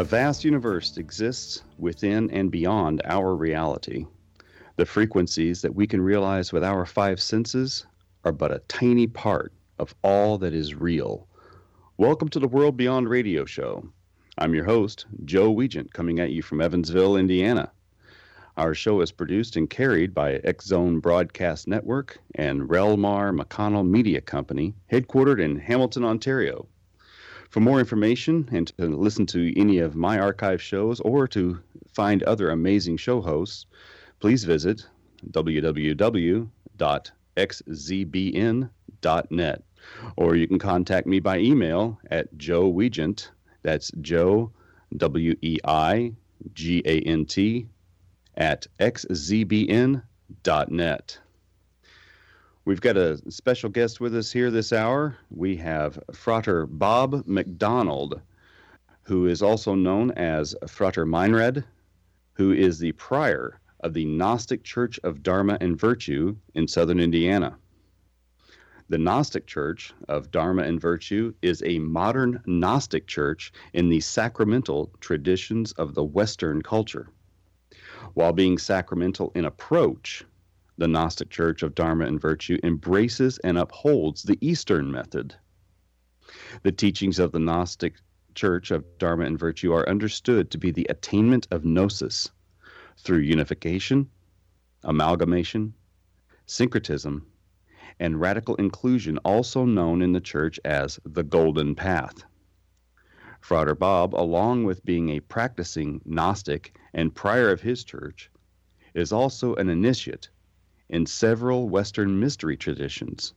A vast universe exists within and beyond our reality. The frequencies that we can realize with our five senses are but a tiny part of all that is real. Welcome to the World Beyond Radio Show. I'm your host, Joe Weigant, coming at you from Evansville, Indiana. Our show is produced and carried by Zone Broadcast Network and Relmar McConnell Media Company, headquartered in Hamilton, Ontario. For more information and to listen to any of my archive shows or to find other amazing show hosts, please visit www.xzbn.net. Or you can contact me by email at Joe Weigant. That's Joe, W E I G A N T, at xzbn.net. We've got a special guest with us here this hour. We have Frater Bob McDonald, who is also known as Frater Meinrad, who is the prior of the Gnostic Church of Dharma and Virtue in southern Indiana. The Gnostic Church of Dharma and Virtue is a modern Gnostic church in the sacramental traditions of the Western culture. While being sacramental in approach, the Gnostic Church of Dharma and Virtue embraces and upholds the Eastern method. The teachings of the Gnostic Church of Dharma and Virtue are understood to be the attainment of gnosis through unification, amalgamation, syncretism, and radical inclusion, also known in the Church as the Golden Path. Frater Bob, along with being a practicing Gnostic and prior of his church, is also an initiate in several Western mystery traditions,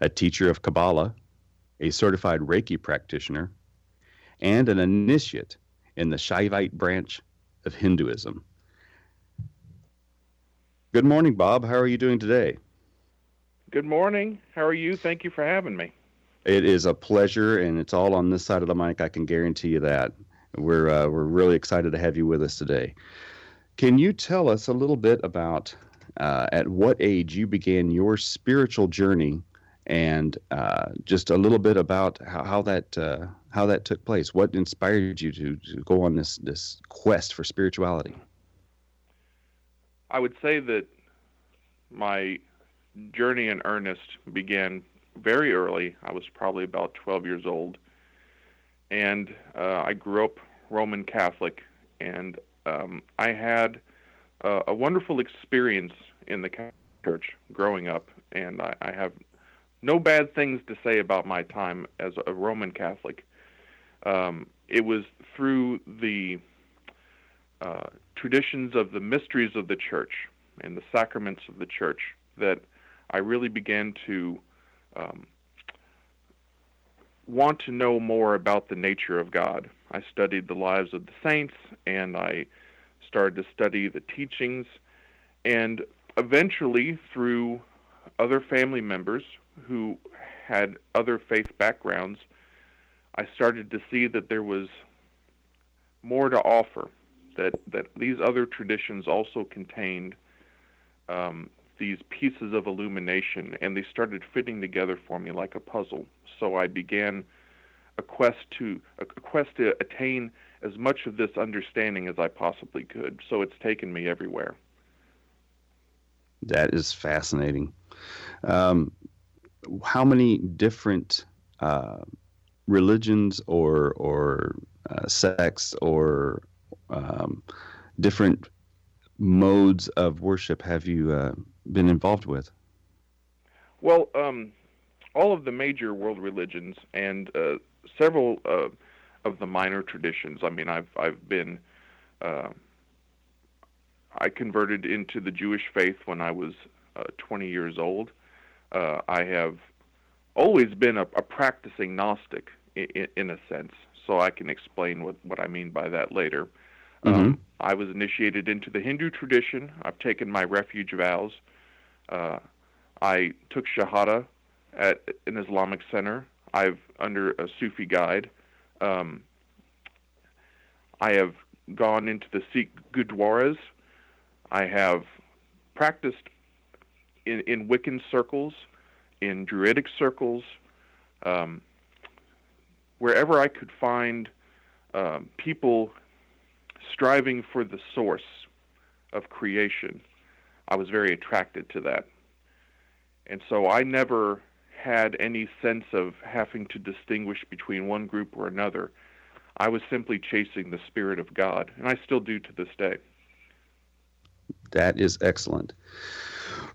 a teacher of Kabbalah, a certified Reiki practitioner, and an initiate in the Shaivite branch of Hinduism. Good morning, Bob. How are you doing today? Good morning. How are you? Thank you for having me. It is a pleasure, and it's all on this side of the mic. I can guarantee you that. We're uh, we're really excited to have you with us today. Can you tell us a little bit about uh, at what age you began your spiritual journey, and uh, just a little bit about how, how that uh, how that took place. What inspired you to, to go on this this quest for spirituality? I would say that my journey in earnest began very early. I was probably about 12 years old, and uh, I grew up Roman Catholic, and um, I had a wonderful experience in the church growing up, and I, I have no bad things to say about my time as a Roman Catholic. Um, it was through the uh, traditions of the mysteries of the church and the sacraments of the church that I really began to um, want to know more about the nature of God. I studied the lives of the saints and I started to study the teachings, and eventually, through other family members who had other faith backgrounds, I started to see that there was more to offer, that, that these other traditions also contained um, these pieces of illumination, and they started fitting together for me like a puzzle. So I began a quest to a quest to attain as much of this understanding as I possibly could. So it's taken me everywhere. That is fascinating. Um, how many different uh, religions or or uh, sects or um, different modes of worship have you uh, been involved with? Well, um, all of the major world religions and uh, several uh, of the minor traditions. I mean, I've I've been uh, I converted into the Jewish faith when I was uh, 20 years old. Uh, I have always been a, a practicing Gnostic in, in, a sense, so I can explain what, what I mean by that later. Mm-hmm. Um, I was initiated into the Hindu tradition. I've taken my refuge vows. Uh, I took Shahada at an Islamic center. I've under a Sufi guide. Um, I have gone into the Sikh Gurdwaras. I have practiced in, in Wiccan circles, in Druidic circles, um, wherever I could find um, people striving for the source of creation. I was very attracted to that. And so I never had any sense of having to distinguish between one group or another. I was simply chasing the Spirit of God, and I still do to this day. That is excellent.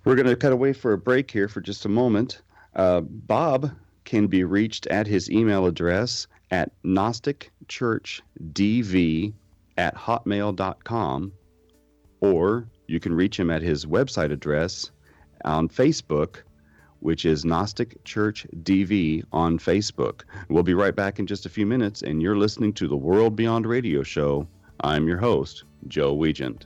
We're going to cut away for a break here for just a moment. Uh, Bob can be reached at his email address at gnosticchurchdv at hotmail.com, or you can reach him at his website address on Facebook which is Gnostic Church DV on Facebook. We'll be right back in just a few minutes, and you're listening to the World Beyond Radio Show. I'm your host, Joe Weigant.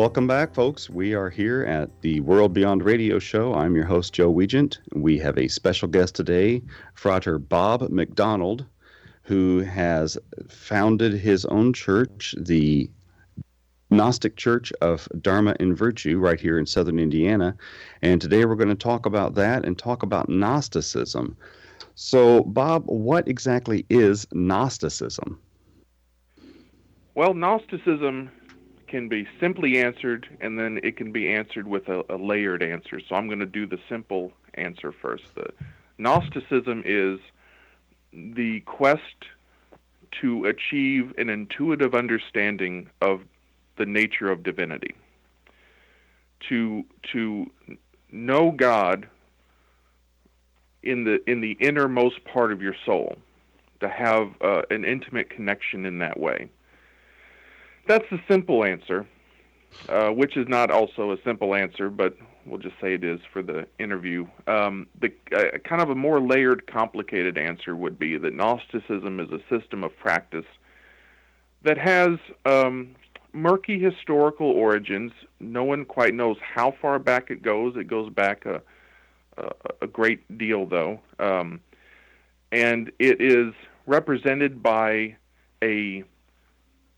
Welcome back, folks. We are here at the World Beyond Radio Show. I'm your host, Joe Weigant. We have a special guest today, Frater Bob McDonald, who has founded his own church, the Gnostic Church of Dharma and Virtue, right here in southern Indiana. And today we're going to talk about that and talk about Gnosticism. So, Bob, what exactly is Gnosticism? Well, Gnosticism can be simply answered and then it can be answered with a, a layered answer. So I'm going to do the simple answer first. The Gnosticism is the quest to achieve an intuitive understanding of the nature of divinity. To to know God in the in the innermost part of your soul, to have uh, an intimate connection in that way that's the simple answer, uh, which is not also a simple answer, but we'll just say it is for the interview. Um, the uh, kind of a more layered, complicated answer would be that Gnosticism is a system of practice that has um, murky historical origins. No one quite knows how far back it goes. It goes back a, a, great deal, though, um, and it is represented by a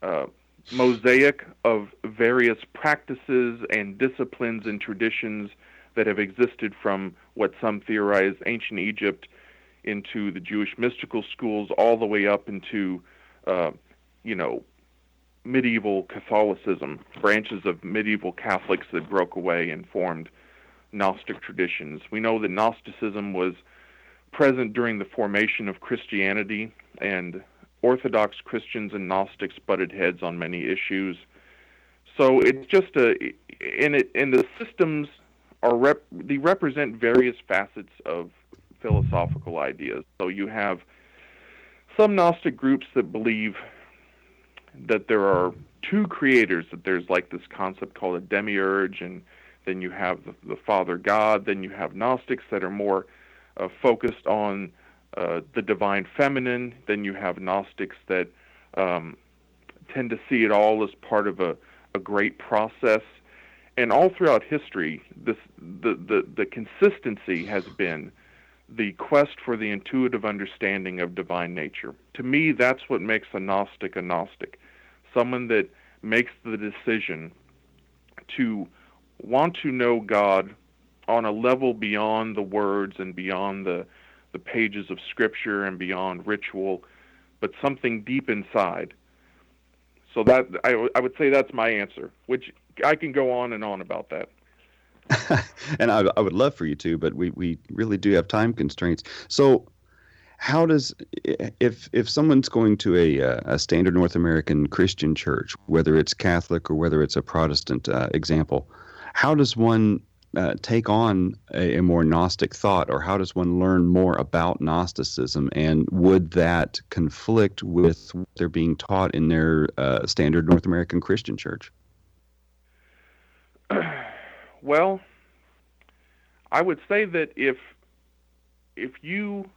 uh, mosaic of various practices and disciplines and traditions that have existed from what some theorize ancient Egypt into the Jewish mystical schools, all the way up into, uh, you know, medieval Catholicism, branches of medieval Catholics that broke away and formed Gnostic traditions. We know that Gnosticism was present during the formation of Christianity and Orthodox Christians and Gnostics butted heads on many issues. So it's just a in it in the systems are rep, they represent various facets of philosophical ideas. So you have some Gnostic groups that believe that there are two creators, that there's like this concept called a demiurge, and then you have the, the Father God. Then you have Gnostics that are more uh, focused on uh, the divine feminine. Then you have Gnostics that um, tend to see it all as part of a, a great process. And all throughout history, this, the, the, the consistency has been the quest for the intuitive understanding of divine nature. To me, that's what makes a Gnostic a Gnostic. Someone that makes the decision to want to know God on a level beyond the words and beyond the the pages of scripture and beyond ritual, but something deep inside. So that I, I would say that's my answer, which I can go on and on about that. and I, I would love for you to, but we, we really do have time constraints. So, how does if if someone's going to a a standard North American Christian church, whether it's Catholic or whether it's a Protestant uh, example, how does one uh, take on a, a, more Gnostic thought, or how does one learn more about Gnosticism? And would that conflict with what they're being taught in their uh, standard North American Christian church? Well, I would say that if if you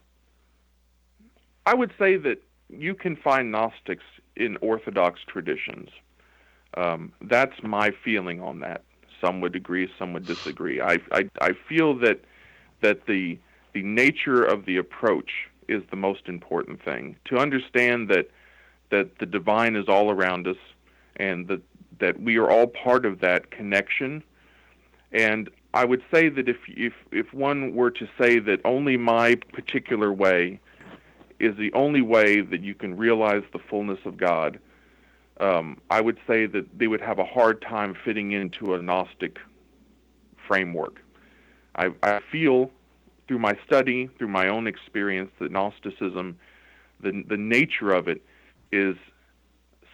I would say that you can find Gnostics in Orthodox traditions. Um, that's my feeling on that. Some would agree, some would disagree. I, I, I feel that that the the nature of the approach is the most important thing. To understand that that the divine is all around us, and that that we are all part of that connection. And I would say that if if if one were to say that only my particular way is the only way that you can realize the fullness of God, um, I would say that they would have a hard time fitting into a Gnostic framework. I, I feel through my study, through my own experience, that Gnosticism, the, the nature of it is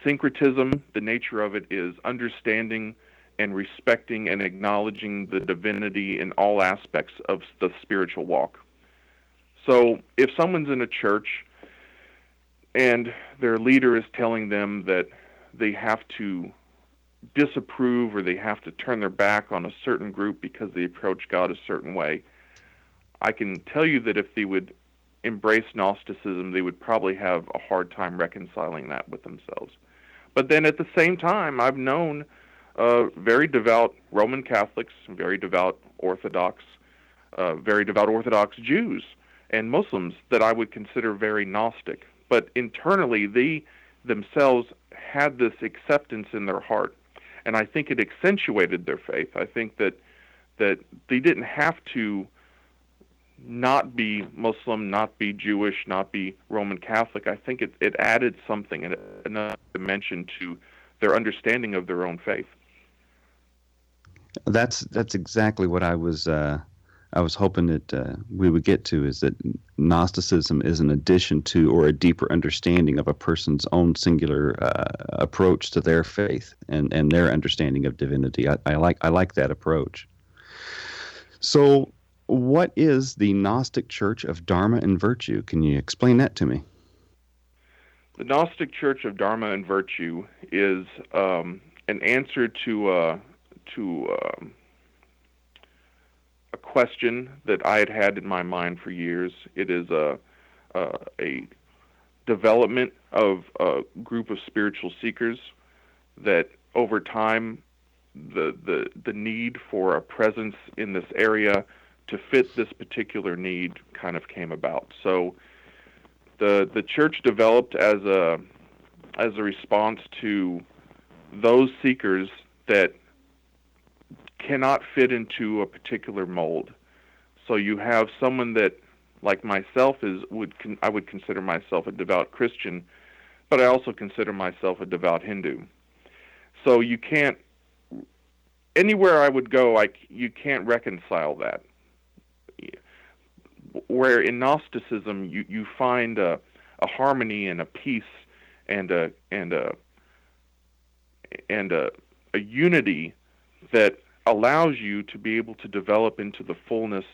syncretism, the nature of it is understanding and respecting and acknowledging the divinity in all aspects of the spiritual walk. So if someone's in a church and their leader is telling them that they have to disapprove or they have to turn their back on a certain group because they approach God a certain way, I can tell you that if they would embrace Gnosticism, they would probably have a hard time reconciling that with themselves. But then at the same time, I've known uh, very devout Roman Catholics, very devout Orthodox, uh, very devout Orthodox Jews and Muslims that I would consider very Gnostic. But internally, they themselves had this acceptance in their heart, and I think it accentuated their faith. I think that that they didn't have to not be Muslim, not be Jewish, not be Roman Catholic. I think it, it added something, and another dimension to their understanding of their own faith. That's that's exactly what I was uh, I was hoping that uh, we would get to is that Gnosticism is an addition to or a deeper understanding of a person's own singular uh, approach to their faith and, and their understanding of divinity. I, I like I like that approach. So, what is the Gnostic Church of Dharma and Virtue? Can you explain that to me? The Gnostic Church of Dharma and Virtue is um, an answer to uh, to um, a question that I had had in my mind for years. It is a a, development of a group of spiritual seekers that over time the the the need for a presence in this area to fit this particular need kind of came about. So the the church developed as a as a response to those seekers that cannot fit into a particular mold. So you have someone that, like myself, is would con- I would consider myself a devout Christian, but I also consider myself a devout Hindu. So you can't anywhere I would go, I you can't reconcile that. Where in Gnosticism you you find a a harmony and a peace and a and a and a, a unity that allows you to be able to develop into the fullness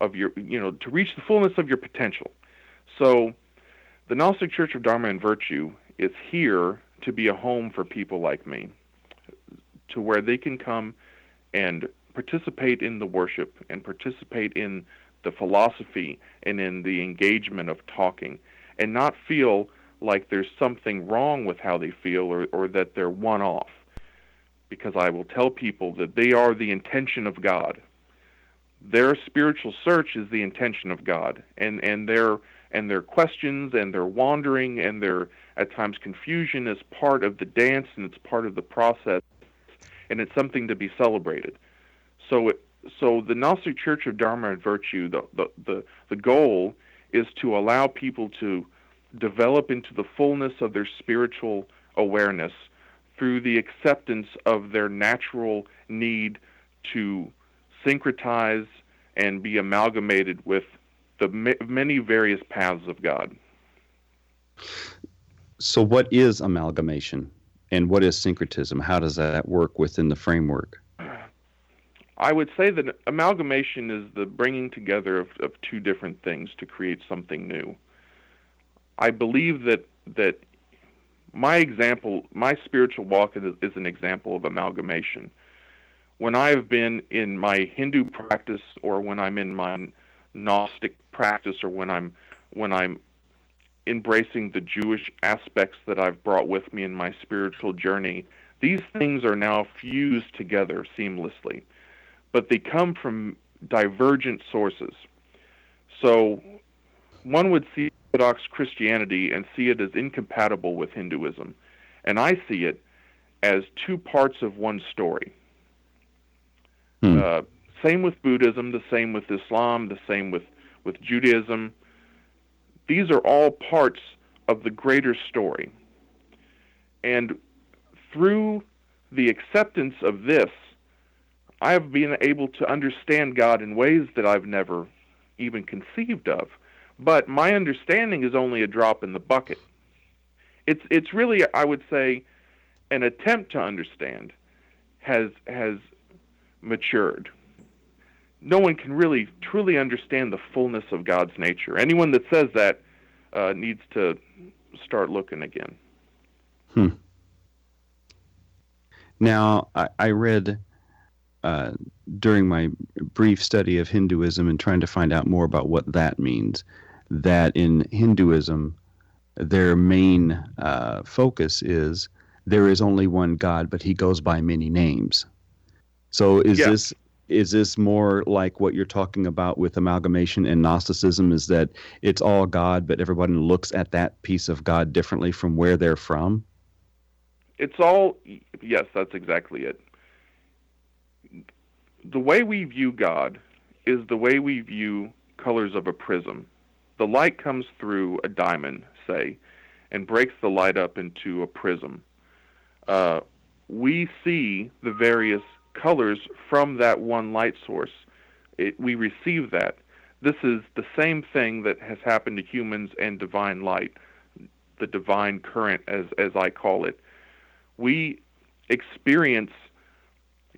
of your, you know, to reach the fullness of your potential. So, the Gnostic Church of Dharma and Virtue is here to be a home for people like me, to where they can come and participate in the worship and participate in the philosophy and in the engagement of talking and not feel like there's something wrong with how they feel or, or that they're one off because I will tell people that they are the intention of God. Their spiritual search is the intention of God, and and their and their questions and their wandering and their at times confusion is part of the dance and it's part of the process, and it's something to be celebrated. So it, so the Gnostic Church of Dharma and Virtue, the, the the the goal is to allow people to develop into the fullness of their spiritual awareness through the acceptance of their natural need to syncretize and be amalgamated with the many various paths of God. So, what is amalgamation and what is syncretism? How does that work within the framework? I would say that amalgamation is the bringing together of, of two different things to create something new. I believe that that my example, my spiritual walk is, is an example of amalgamation. when I've been in my Hindu practice or when I'm in my Gnostic practice or when I'm when I'm embracing the Jewish aspects that I've brought with me in my spiritual journey, these things are now fused together seamlessly. But they come from divergent sources. So one would see Orthodox Christianity and see it as incompatible with Hinduism. And I see it as two parts of one story. Hmm. Uh, same with Buddhism, the same with Islam, the same with, with Judaism. These are all parts of the greater story. And through the acceptance of this, I have been able to understand God in ways that I've never even conceived of. But my understanding is only a drop in the bucket. It's it's really I would say an attempt to understand has has matured. No one can really truly understand the fullness of God's nature. Anyone that says that uh, needs to start looking again. Hmm. Now, I, I read uh, during my brief study of Hinduism and trying to find out more about what that means that in Hinduism, their main uh, focus is there is only one God, but he goes by many names. So is yeah. this is this more like what you're talking about with amalgamation and Gnosticism? Is that it's all God, but everybody looks at that piece of God differently from where they're from? It's all yes, that's exactly it. The way we view God is the way we view colors of a prism. The light comes through a diamond, say, and breaks the light up into a prism. Uh, we see the various colors from that one light source. It, we receive that. This is the same thing that has happened to humans and divine light, the divine current, as, as I call it. We experience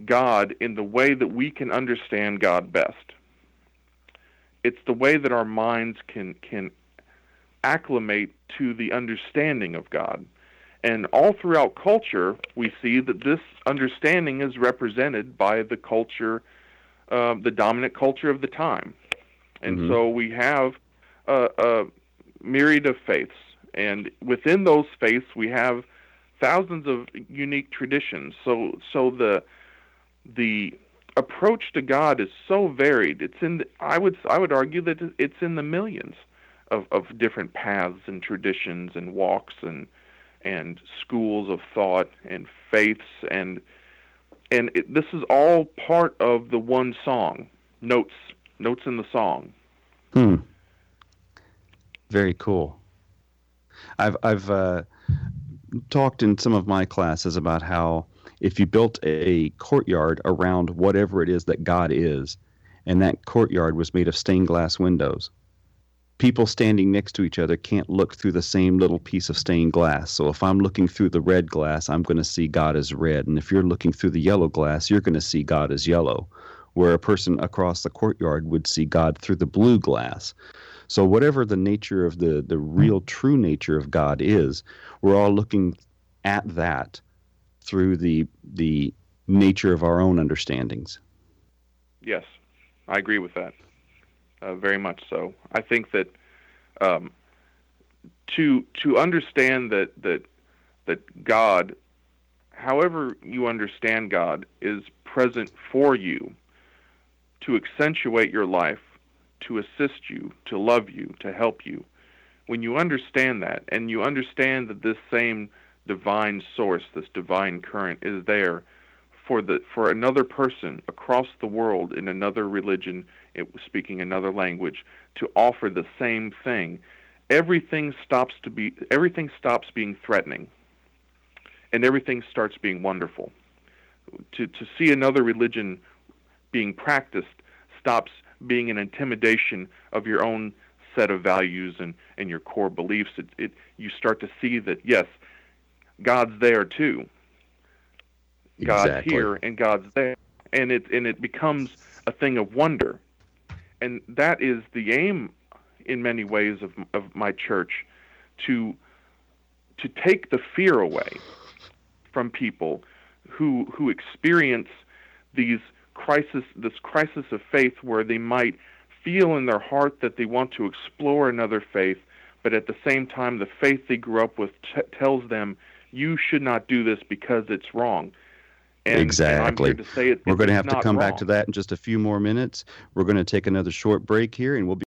God in the way that we can understand God best. It's the way that our minds can, can acclimate to the understanding of God. And all throughout culture, we see that this understanding is represented by the culture, uh, the dominant culture of the time. And mm-hmm. so we have a, a myriad of faiths. And within those faiths, we have thousands of unique traditions. So, so the the approach to God is so varied. It's in the, I would I would argue that it's in the millions of, of different paths and traditions and walks and and schools of thought and faiths. And and it, this is all part of the one song notes notes in the song. Hmm. Very cool. I've i've uh, talked in some of my classes about how if you built a courtyard around whatever it is that god is and that courtyard was made of stained glass windows people standing next to each other can't look through the same little piece of stained glass. So if I'm looking through the red glass, I'm going to see God as red. And if you're looking through the yellow glass, you're going to see God as yellow. Where a person across the courtyard would see God through the blue glass. So whatever the nature of the the real true nature of God is, we're all looking at that through the the nature of our own understandings. Yes, I agree with that uh, very much so. I think that um, to to understand that that that God, however you understand God, is present for you to accentuate your life, to assist you, to love you, to help you. When you understand that, and you understand that this same divine source, this divine current, is there for the for another person across the world in another religion, it, speaking another language, to offer the same thing, everything stops to be everything stops being threatening, and everything starts being wonderful. To to see another religion being practiced stops being an intimidation of your own set of values and, and your core beliefs. It, it you start to see that yes, God's there too. God's exactly. here and God's there, and it and it becomes a thing of wonder, and that is the aim, in many ways, of of my church, to to take the fear away from people who who experience these crisis, this crisis of faith, where they might feel in their heart that they want to explore another faith, but at the same time, the faith they grew up with t- tells them you should not do this because it's wrong. And, exactly. And it, We're going to have to come wrong. back to that in just a few more minutes. We're going to take another short break here, and we'll be.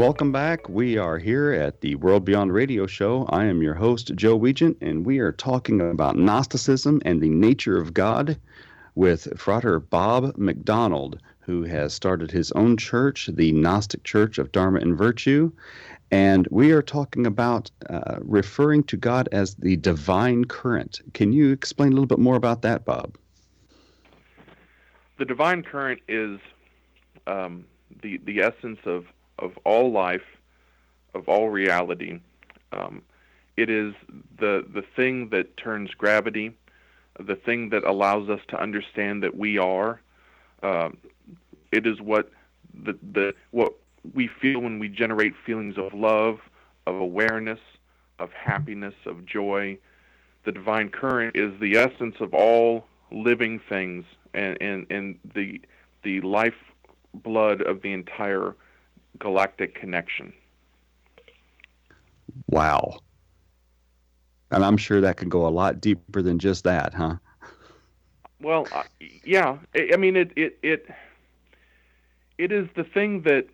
Welcome back. We are here at the World Beyond Radio Show. I am your host, Joe Weigant, and we are talking about Gnosticism and the nature of God with Frater Bob McDonald, who has started his own church, the Gnostic Church of Dharma and Virtue. And we are talking about uh, referring to God as the divine current. Can you explain a little bit more about that, Bob? The divine current is um, the the essence of of all life, of all reality. Um, it is the the thing that turns gravity, the thing that allows us to understand that we are. Uh, it is what the the what we feel when we generate feelings of love, of awareness, of happiness, of joy. The divine current is the essence of all living things and, and, and the the life blood of the entire galactic connection. Wow. And I'm sure that could go a lot deeper than just that, huh? Well, uh, yeah. I, I mean, it, it it it is the thing that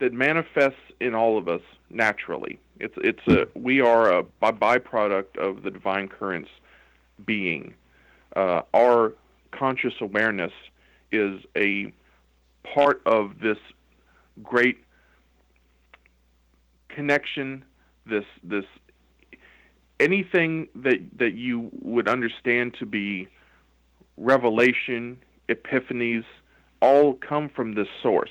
that manifests in all of us naturally. It's it's a we are a byproduct of the divine currents being. Uh, our conscious awareness is a part of this great connection. This this anything that that you would understand to be revelation, epiphanies, all come from this source.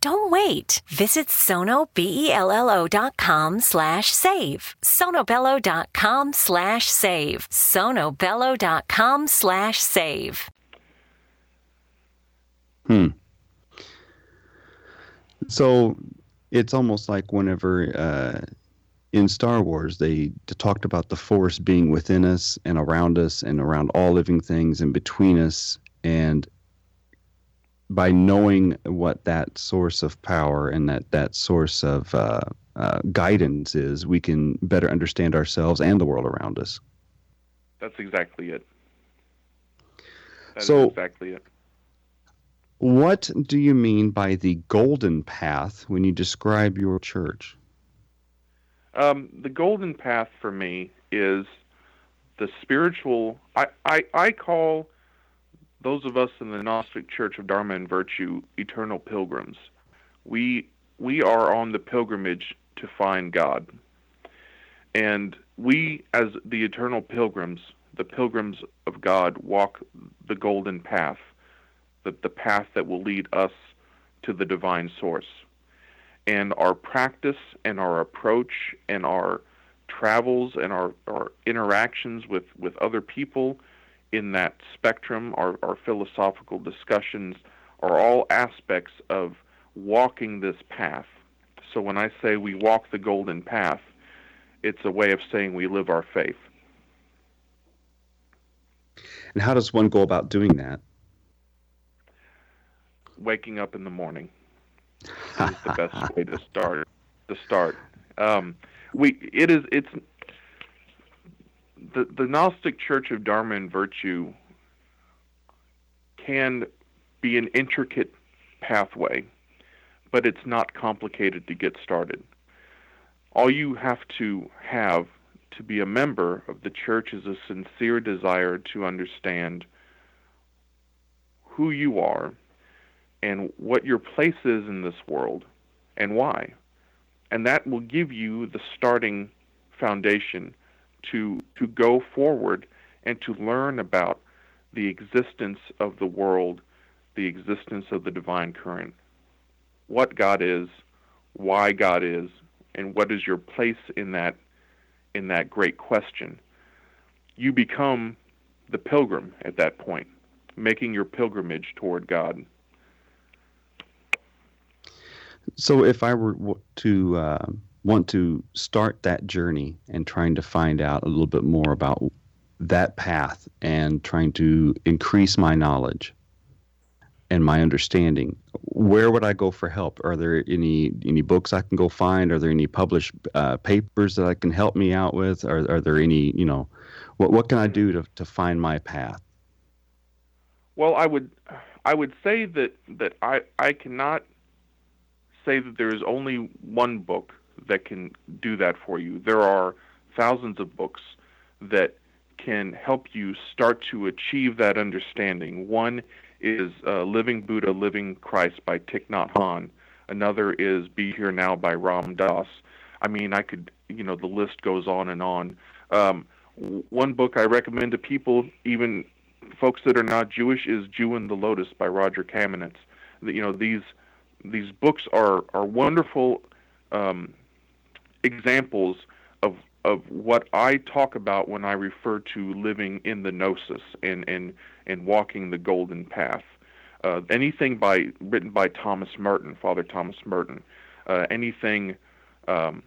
Don't wait. Visit sonobello.com slash save. sonobello.com slash save. sonobello.com slash save. Hmm. So it's almost like whenever uh, in Star Wars they talked about the Force being within us and around us and around all living things and between us. And by knowing what that source of power and that that source of uh, uh, guidance is, we can better understand ourselves and the world around us. That's exactly it. That so exactly it. What do you mean by the golden path when you describe your church? Um, the golden path for me is the spiritual. I, I, I call those of us in the Gnostic Church of Dharma and Virtue eternal pilgrims. We we are on the pilgrimage to find God. And we as the eternal pilgrims, the pilgrims of God walk the golden path, the, the path that will lead us to the divine source. And our practice and our approach and our travels and our, our interactions with, with other people in that spectrum, our, our philosophical discussions are all aspects of walking this path. So when I say we walk the golden path, it's a way of saying we live our faith. And how does one go about doing that? Waking up in the morning is the best way to start. To start, um, we it is it's the, the Gnostic Church of Dharma and Virtue can be an intricate pathway, but it's not complicated to get started. All you have to have to be a member of the church is a sincere desire to understand who you are and what your place is in this world and why. And that will give you the starting foundation to to go forward and to learn about the existence of the world, the existence of the divine current, what God is, why God is, and what is your place in that in that great question. You become the pilgrim at that point, making your pilgrimage toward God. So, if I were to uh, want to start that journey and trying to find out a little bit more about that path and trying to increase my knowledge and my understanding, where would I go for help? Are there any any books I can go find? Are there any published uh, papers that I can help me out with? Are are there any you know, what what can I do to to find my path? Well, I would I would say that that I I cannot say that there is only one book that can do that for you. There are thousands of books that can help you start to achieve that understanding. One is uh, Living Buddha, Living Christ by Thich Nhat Hanh. Another is Be Here Now by Ram Dass. I mean, I could, you know, the list goes on and on. Um, one book I recommend to people, even folks that are not Jewish, is Jew in the Lotus by Roger Kamenetz. You know, these these books are are wonderful um, examples of of what I talk about when I refer to living in the gnosis and and and walking the golden path. Uh, anything by written by Thomas Merton, Father Thomas Merton, uh, anything um,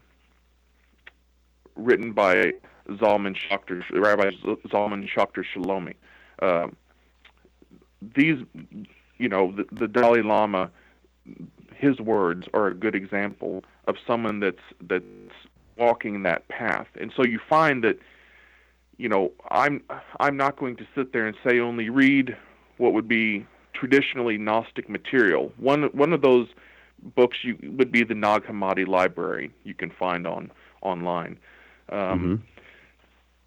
written by Zalman Schachter, Rabbi Zalman Schachter Shalomi. Uh, these, you know, the, the Dalai Lama, his words are a good example of someone that's that's walking that path. And so you find that you know, I'm I'm not going to sit there and say only read what would be traditionally Gnostic material. One one of those books you would be the Nag Hammadi Library you can find on online. Um, mm-hmm.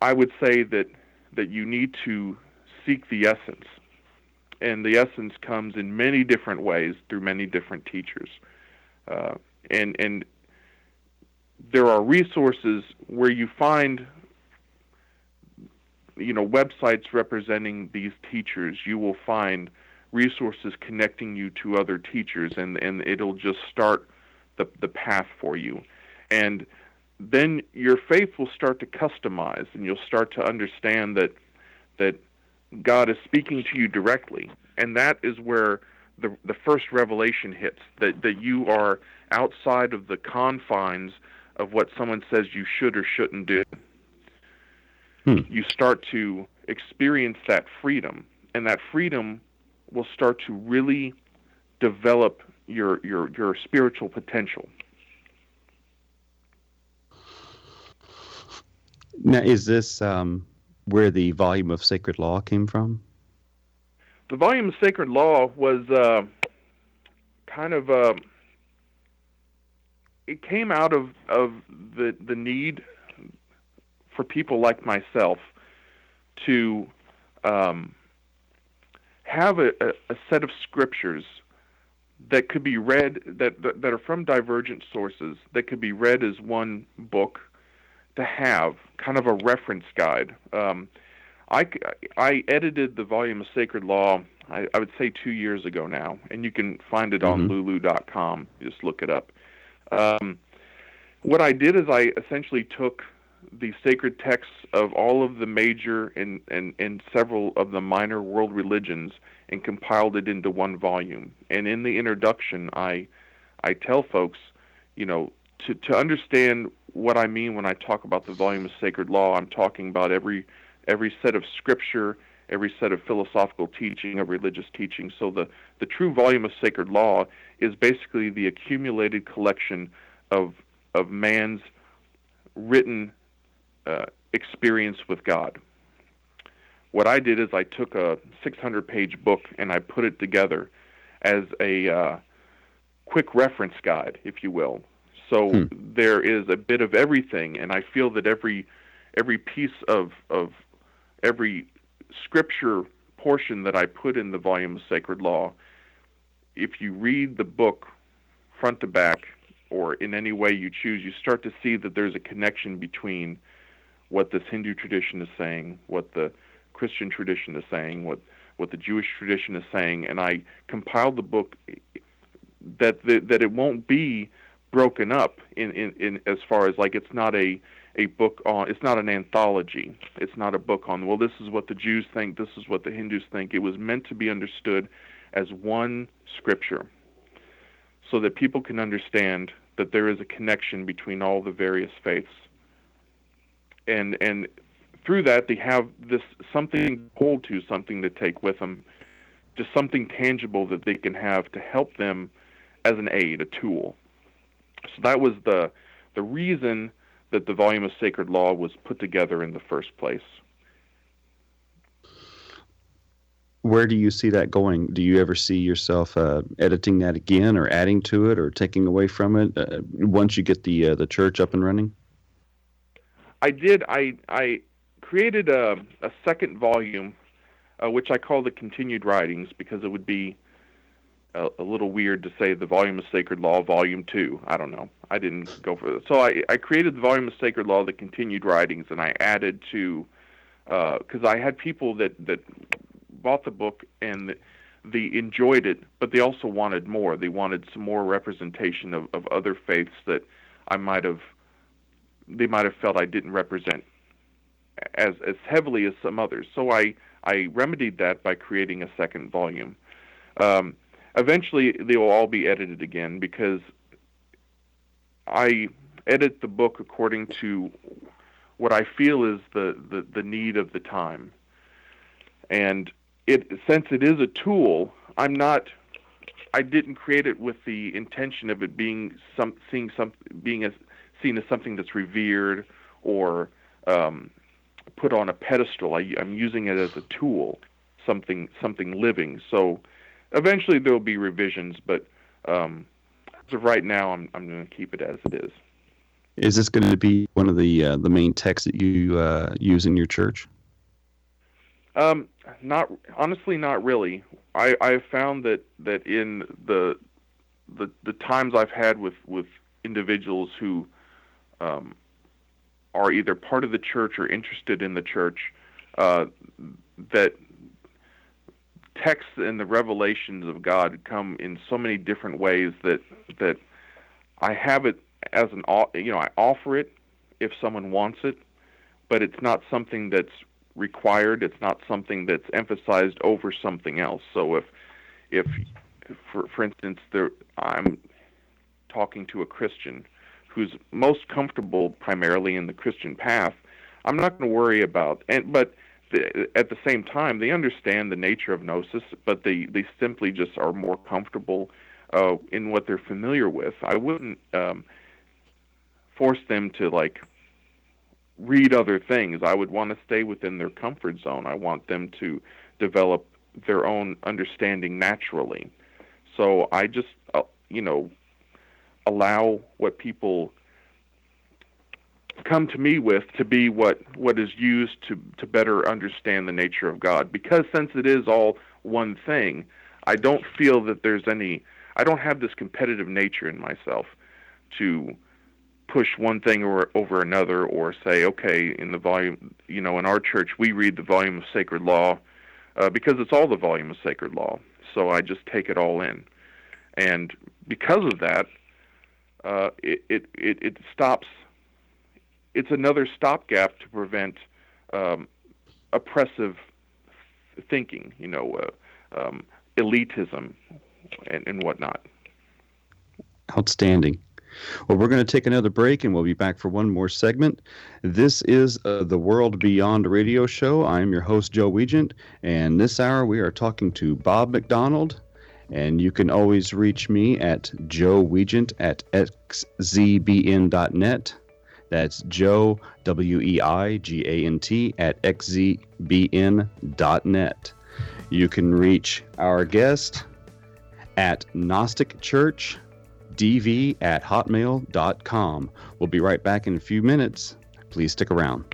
I would say that that you need to seek the essence, and the essence comes in many different ways through many different teachers, uh, and and there are resources where you find you know websites representing these teachers. You will find resources connecting you to other teachers and and it'll just start the the path for you. And then your faith will start to customize and you'll start to understand that that God is speaking to you directly and that is where the the first revelation hits that that you are outside of the confines of what someone says you should or shouldn't do hmm. you start to experience that freedom, and that freedom will start to really develop your your your spiritual potential. Now, is this um, where the volume of Sacred Law came from? The volume of Sacred Law was uh, kind of uh, it came out of of the the need for people like myself to um, have a, a, set of scriptures that could be read that, that, that are from divergent sources that could be read as one book to have kind of a reference guide. Um, I, I edited the volume of Sacred Law, I, I would say two years ago now, and you can find it on mm-hmm. lulu.com. Just look it up. Um, what I did is I essentially took the sacred texts of all of the major and, and, and several of the minor world religions and compiled it into one volume. And in the introduction, I I tell folks, you know, to to understand what I mean when I talk about the volume of sacred law, I'm talking about every every set of scripture, every set of philosophical teaching, of religious teaching. So the the true volume of sacred law is basically the accumulated collection of of man's written uh, experience with God. What I did is I took a 600 page book and I put it together as a uh, quick reference guide, if you will. So hmm. there is a bit of everything, and I feel that every every piece of of every scripture portion that I put in the volume of Sacred Law, if you read the book front to back or in any way you choose, you start to see that there's a connection between what this Hindu tradition is saying, what the Christian tradition is saying, what what the Jewish tradition is saying, and I compiled the book that that, that it won't be broken up in, in, in as far as like it's not a a book on. It's not an anthology. It's not a book on. Well, this is what the Jews think. This is what the Hindus think. It was meant to be understood as one scripture, so that people can understand that there is a connection between all the various faiths. And and through that they have this something to hold to, something to take with them, just something tangible that they can have to help them as an aid, a tool. So that was the the reason that the volume of sacred law was put together in the first place. Where do you see that going? Do you ever see yourself uh, editing that again, or adding to it, or taking away from it uh, once you get the uh, the church up and running? I did. I I created a, a second volume, uh, which I call the continued writings because it would be a, a, little weird to say the volume of sacred law volume two. I don't know. I didn't go for that. So i, I created the volume of sacred law the continued writings and i added to because uh, i had people that that bought the book and they enjoyed it but they also wanted more. They wanted some more representation of, of other faiths that i might have they might have felt i didn't represent as as heavily as some others. So i i remedied that by creating a second volume. Um, eventually they will all be edited again because I edit the book according to what I feel is the, the, the need of the time. And it since it is a tool, I'm not I didn't create it with the intention of it being some seeing some being as seen as something that's revered or um, put on a pedestal. I, I'm using it as a tool, something something living. So eventually there will be revisions, but um, as of right now, I'm I'm going to keep it as it is. Is this going to be one of the uh, the main texts that you uh, use in your church? Um, not honestly, not really. I I have found that that in the the the times I've had with with individuals who um, are either part of the church or interested in the church, uh, that texts and the revelations of God come in so many different ways that that I have it as an you know I offer it if someone wants it, but it's not something that's required. It's not something that's emphasized over something else. So if if for for instance there I'm talking to a Christian who's most comfortable primarily in the Christian path, I'm not going to worry about and but at the same time, they understand the nature of gnosis, but they, they simply just are more comfortable uh, in what they're familiar with. I wouldn't um, force them to like read other things. I would want to stay within their comfort zone. I want them to develop their own understanding naturally. So I just, uh, you know, allow what people come to me with to be what what is used to to better understand the nature of God. Because since it is all one thing I don't feel that there's any I don't have this competitive nature in myself to push one thing or, over another or say okay in the volume you know in our church we read the volume of sacred law uh, because it's all the volume of sacred law. So I just take it all in. And because of that uh, it, it, it, it stops it's another stopgap to prevent um, oppressive thinking, you know, uh, um, elitism and, and whatnot. Outstanding. Well, we're going to take another break and we'll be back for one more segment. This is uh, the World Beyond Radio Show. I'm your host, Joe Weigant, and this hour we are talking to Bob McDonald. And you can always reach me at Joe Weigant at xzbn.net. That's Joe, W E I G A N T, at xzbn.net. You can reach our guest at Gnostic Church dv at hotmail.com. We'll be right back in a few minutes. Please stick around.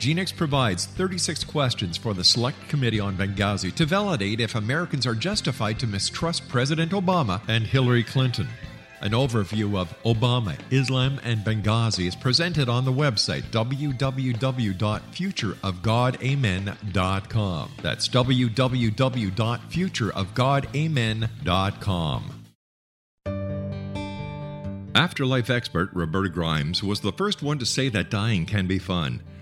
Genix provides 36 questions for the Select Committee on Benghazi to validate if Americans are justified to mistrust President Obama and Hillary Clinton. An overview of Obama, Islam, and Benghazi is presented on the website www.futureofgodamen.com. That's www.futureofgodamen.com. Afterlife expert Roberta Grimes was the first one to say that dying can be fun.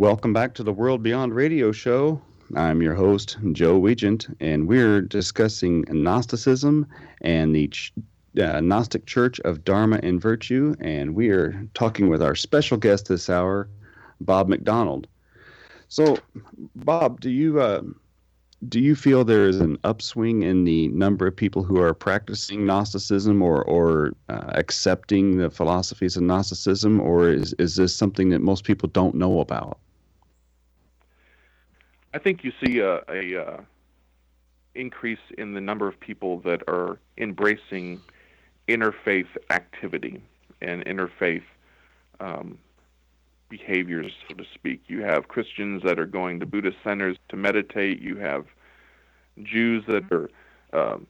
Welcome back to the World Beyond Radio Show. I'm your host, Joe Weigant, and we're discussing Gnosticism and the Ch- uh, Gnostic Church of Dharma and Virtue. And we are talking with our special guest this hour, Bob McDonald. So, Bob, do you uh, do you feel there is an upswing in the number of people who are practicing Gnosticism or or uh, accepting the philosophies of Gnosticism, or is is this something that most people don't know about? I think you see a, a uh, increase in the number of people that are embracing interfaith activity and interfaith um, behaviors, so to speak. You have Christians that are going to Buddhist centers to meditate. You have Jews that are um,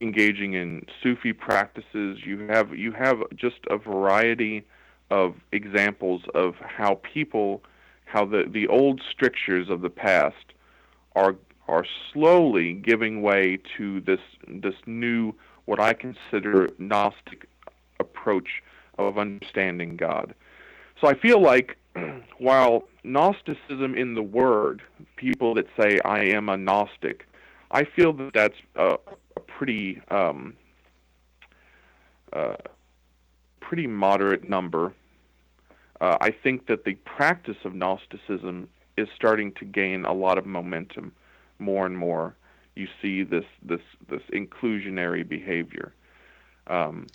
engaging in Sufi practices. You have you have just a variety of examples of how people how the, the old strictures of the past are are slowly giving way to this this new what I consider Gnostic approach of understanding God. So I feel like while Gnosticism in the word, people that say I am a Gnostic, I feel that that's a, a pretty um, uh, pretty moderate number uh, I think that the practice of Gnosticism is starting to gain a lot of momentum more and more. You see this this this inclusionary behavior. Um,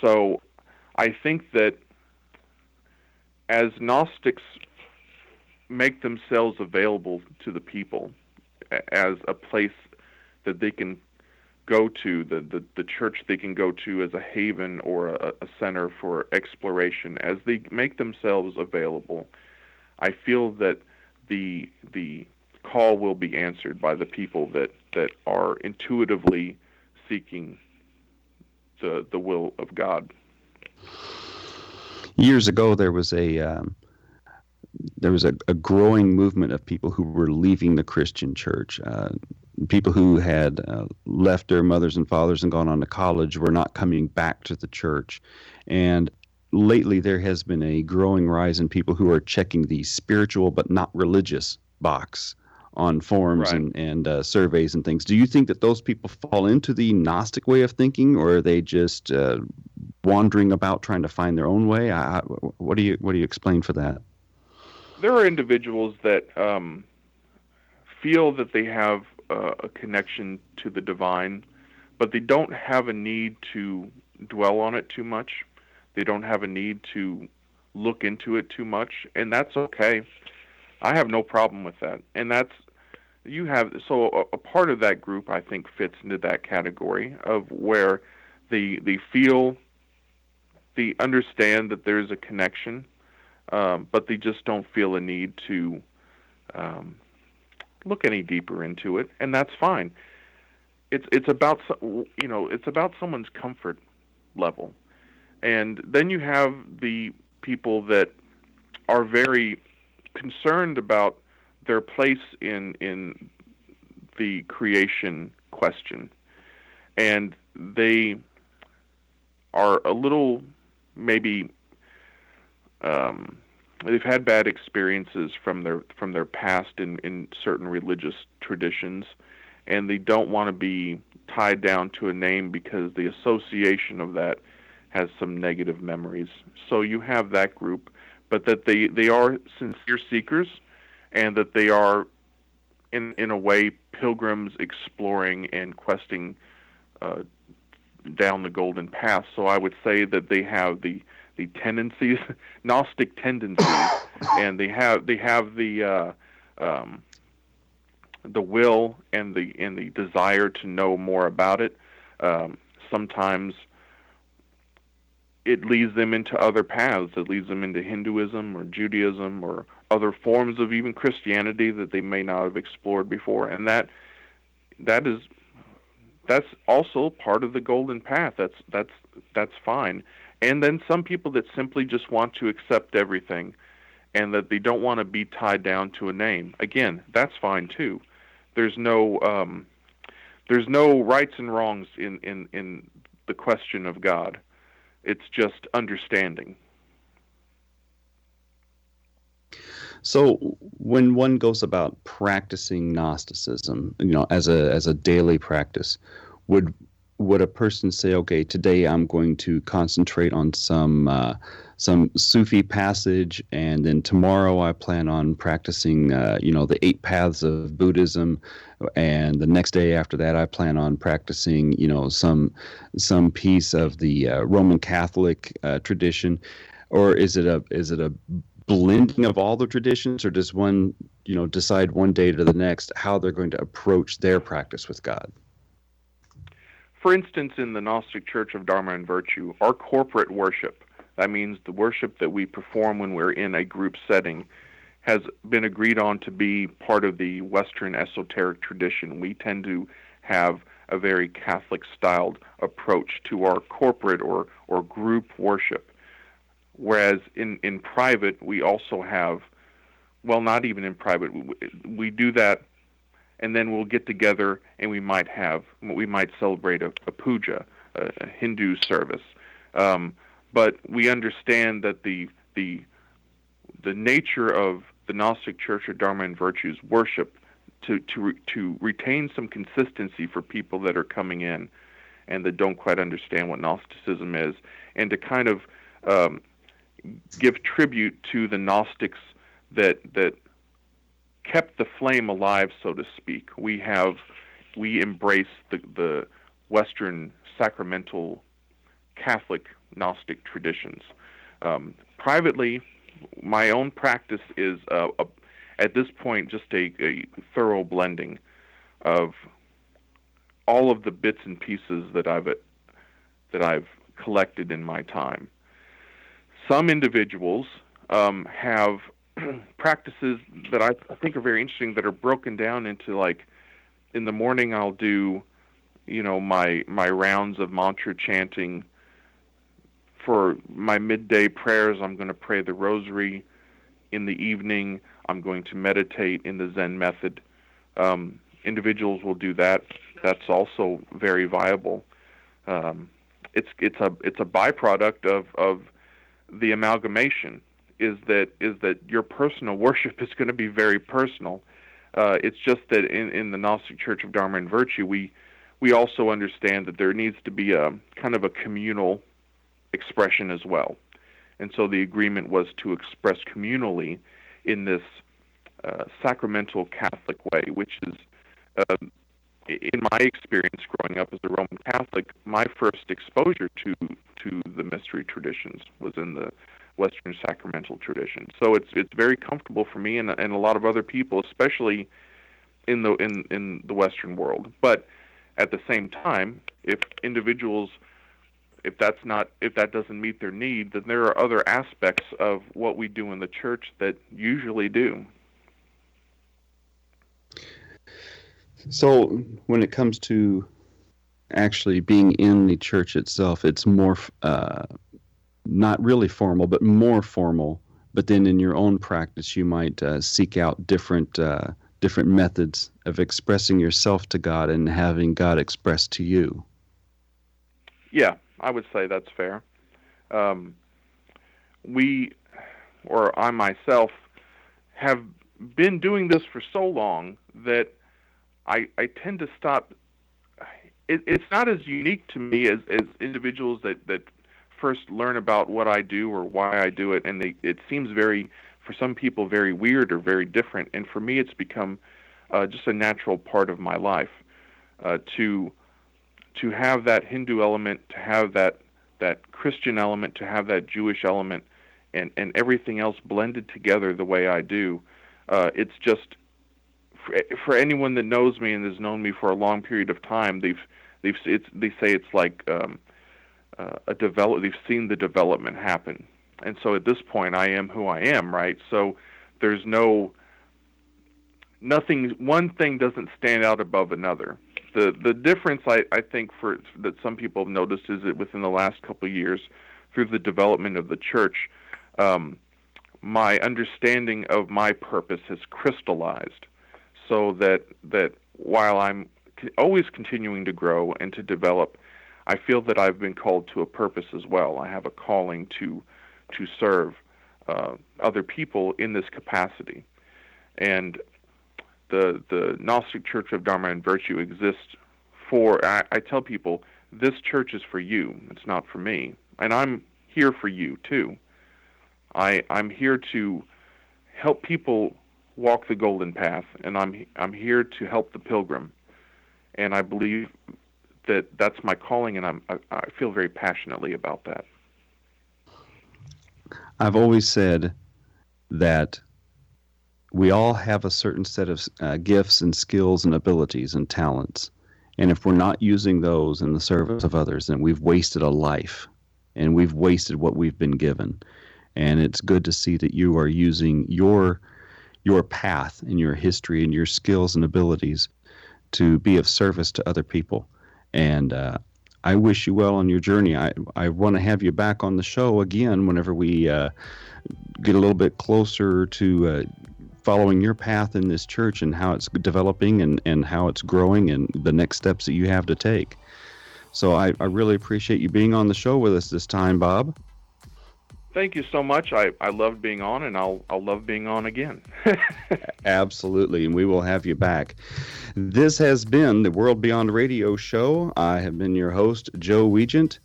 so I think that as Gnostics make themselves available to the people as a place that they can go to, the, the, the church they can go to as a haven or a, a center for exploration, as they make themselves available, I feel that the the call will be answered by the people that, that are intuitively seeking the the will of God. Years ago, there was a um, there was a, a, growing movement of people who were leaving the Christian church. Uh, people who had uh, left their mothers and fathers and gone on to college were not coming back to the church. And lately, there has been a growing rise in people who are checking the spiritual but not religious box on forms right. and, and uh, surveys and things. Do you think that those people fall into the Gnostic way of thinking, or are they just uh, wandering about trying to find their own way? I, what do you what do you explain for that? There are individuals that um, feel that they have uh, a connection to the divine, but they don't have a need to dwell on it too much. They don't have a need to look into it too much, and that's okay. I have no problem with that. And that's you have so a, a part of that group I think fits into that category of where they they feel they understand that there's a connection, um, but they just don't feel a need to um, look any deeper into it, and that's fine. It's it's about you know it's about someone's comfort level, and then you have the people that are very concerned about their place in in the creation question, and they are a little maybe um, they've had bad experiences from their from their past in in certain religious traditions and they don't want to be tied down to a name because the association of that has some negative memories. So you have that group, but that they, they are sincere seekers and that they are, in, in a way, pilgrims exploring and questing uh, down the golden path. So I would say that they have the the tendencies, Gnostic tendencies, and they have they have the uh, um, the will and the and the desire to know more about it. Um, sometimes it leads them into other paths. It leads them into Hinduism or Judaism or other forms of even Christianity that they may not have explored before, and that that is that's also part of the golden path. That's that's that's fine. And then some people that simply just want to accept everything and that they don't want to be tied down to a name. Again, that's fine too. There's no um, there's no rights and wrongs in, in, in the question of God. It's just understanding. So when one goes about practicing Gnosticism, you know, as a as a daily practice, would would a person say, okay, today I'm going to concentrate on some uh, some Sufi passage, and then tomorrow I plan on practicing, uh, you know, the eight paths of Buddhism, and the next day after that I plan on practicing, you know, some some piece of the uh, Roman Catholic uh, tradition, or is it a is it a blending of all the traditions, or does one, you know, decide one day to the next how they're going to approach their practice with God? For instance, in the Gnostic Church of Dharma and Virtue, our corporate worship that means the worship that we perform when we're in a group setting has been agreed on to be part of the Western esoteric tradition. We tend to have a very Catholic styled approach to our corporate or, or group worship. Whereas in, in private, we also have, well, not even in private, we, we do that and then we'll get together and we might have, we might celebrate a, a puja, a, a Hindu service. Um, but we understand that the the the nature of the Gnostic Church of Dharma and Virtues worship to to to retain some consistency for people that are coming in and that don't quite understand what Gnosticism is, and to kind of um, give tribute to the Gnostics that that kept the flame alive, so to speak. We have we embrace the the Western sacramental Catholic Gnostic traditions. Um, privately, my own practice is uh, a, at this point just a, a, thorough blending of all of the bits and pieces that I've that I've collected in my time. Some individuals um, have practices that I think are very interesting that are broken down into like in the morning I'll do you know my my rounds of mantra chanting for my midday prayers, I'm going to pray the rosary. In the evening, I'm going to meditate in the Zen method. Um, individuals will do that. That's also very viable. Um, it's it's a it's a byproduct of of the amalgamation. Is that is that your personal worship is going to be very personal. Uh, it's just that in, in the Gnostic Church of Dharma and Virtue, we we also understand that there needs to be a kind of a communal expression as well. And so the agreement was to express communally in this uh, sacramental Catholic way, which is, uh, in my experience growing up as a Roman Catholic, my first exposure to to the mystery traditions was in the Western sacramental tradition. So it's it's very comfortable for me and and a lot of other people, especially in the in in the Western world. But at the same time, if individuals if that's not if that doesn't meet their need, then there are other aspects of what we do in the church that usually do. So when it comes to actually being in the church itself, it's more uh, not really formal, but more formal. But then in your own practice, you might uh, seek out different uh, different methods of expressing yourself to God and having God express to you. Yeah, I would say that's fair. Um, we, or I myself, have been doing this for so long that I, I tend to stop. It, it's not as unique to me as, as individuals that, that first learn about what I do or why I do it, and they, it seems very, for some people, very weird or very different. And for me, it's become uh, just a natural part of my life uh, to to have that Hindu element, to have that that Christian element, to have that Jewish element, and and everything else blended together the way I do. Uh, it's just for, for anyone that knows me and has known me for a long period of time, they've they've it's, they say it's like um, uh, a develop. They've seen the development happen, and so at this point, I am who I am. Right. So there's no nothing. One thing doesn't stand out above another the the difference I, I think for that some people have noticed is that within the last couple of years, through the development of the church, um, my understanding of my purpose has crystallized, so that that while I'm always continuing to grow and to develop, I feel that I've been called to a purpose as well. I have a calling to to serve uh, other people in this capacity, and the the Gnostic Church of Dharma and Virtue exists for. I, I tell people this church is for you. It's not for me, and I'm here for you too. I I'm here to help people walk the golden path, and I'm I'm here to help the pilgrim, and I believe that that's my calling, and I'm I, I feel very passionately about that. I've always said that we all have a certain set of uh, gifts and skills and abilities and talents. And if we're not using those in the service of others, then we've wasted a life and we've wasted what we've been given. And it's good to see that you are using your your path and your history and your skills and abilities to be of service to other people. And uh, I wish you well on your journey. I, I want to have you back on the show again whenever we uh, get a little bit closer to uh, following your path in this church and how it's developing and, and how it's growing and the next steps that you have to take. So I, I really appreciate you being on the show with us this time, Bob. Thank you so much. I, I loved being on and I'll I'll love being on again. Absolutely, and we will have you back. This has been the World Beyond Radio show. I have been your host, Joe Weigant.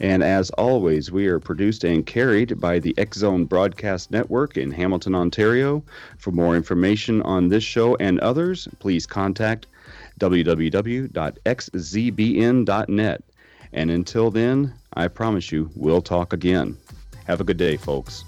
And as always, we are produced and carried by the X Zone Broadcast Network in Hamilton, Ontario. For more information on this show and others, please contact www.xzbn.net. And until then, I promise you, we'll talk again. Have a good day, folks.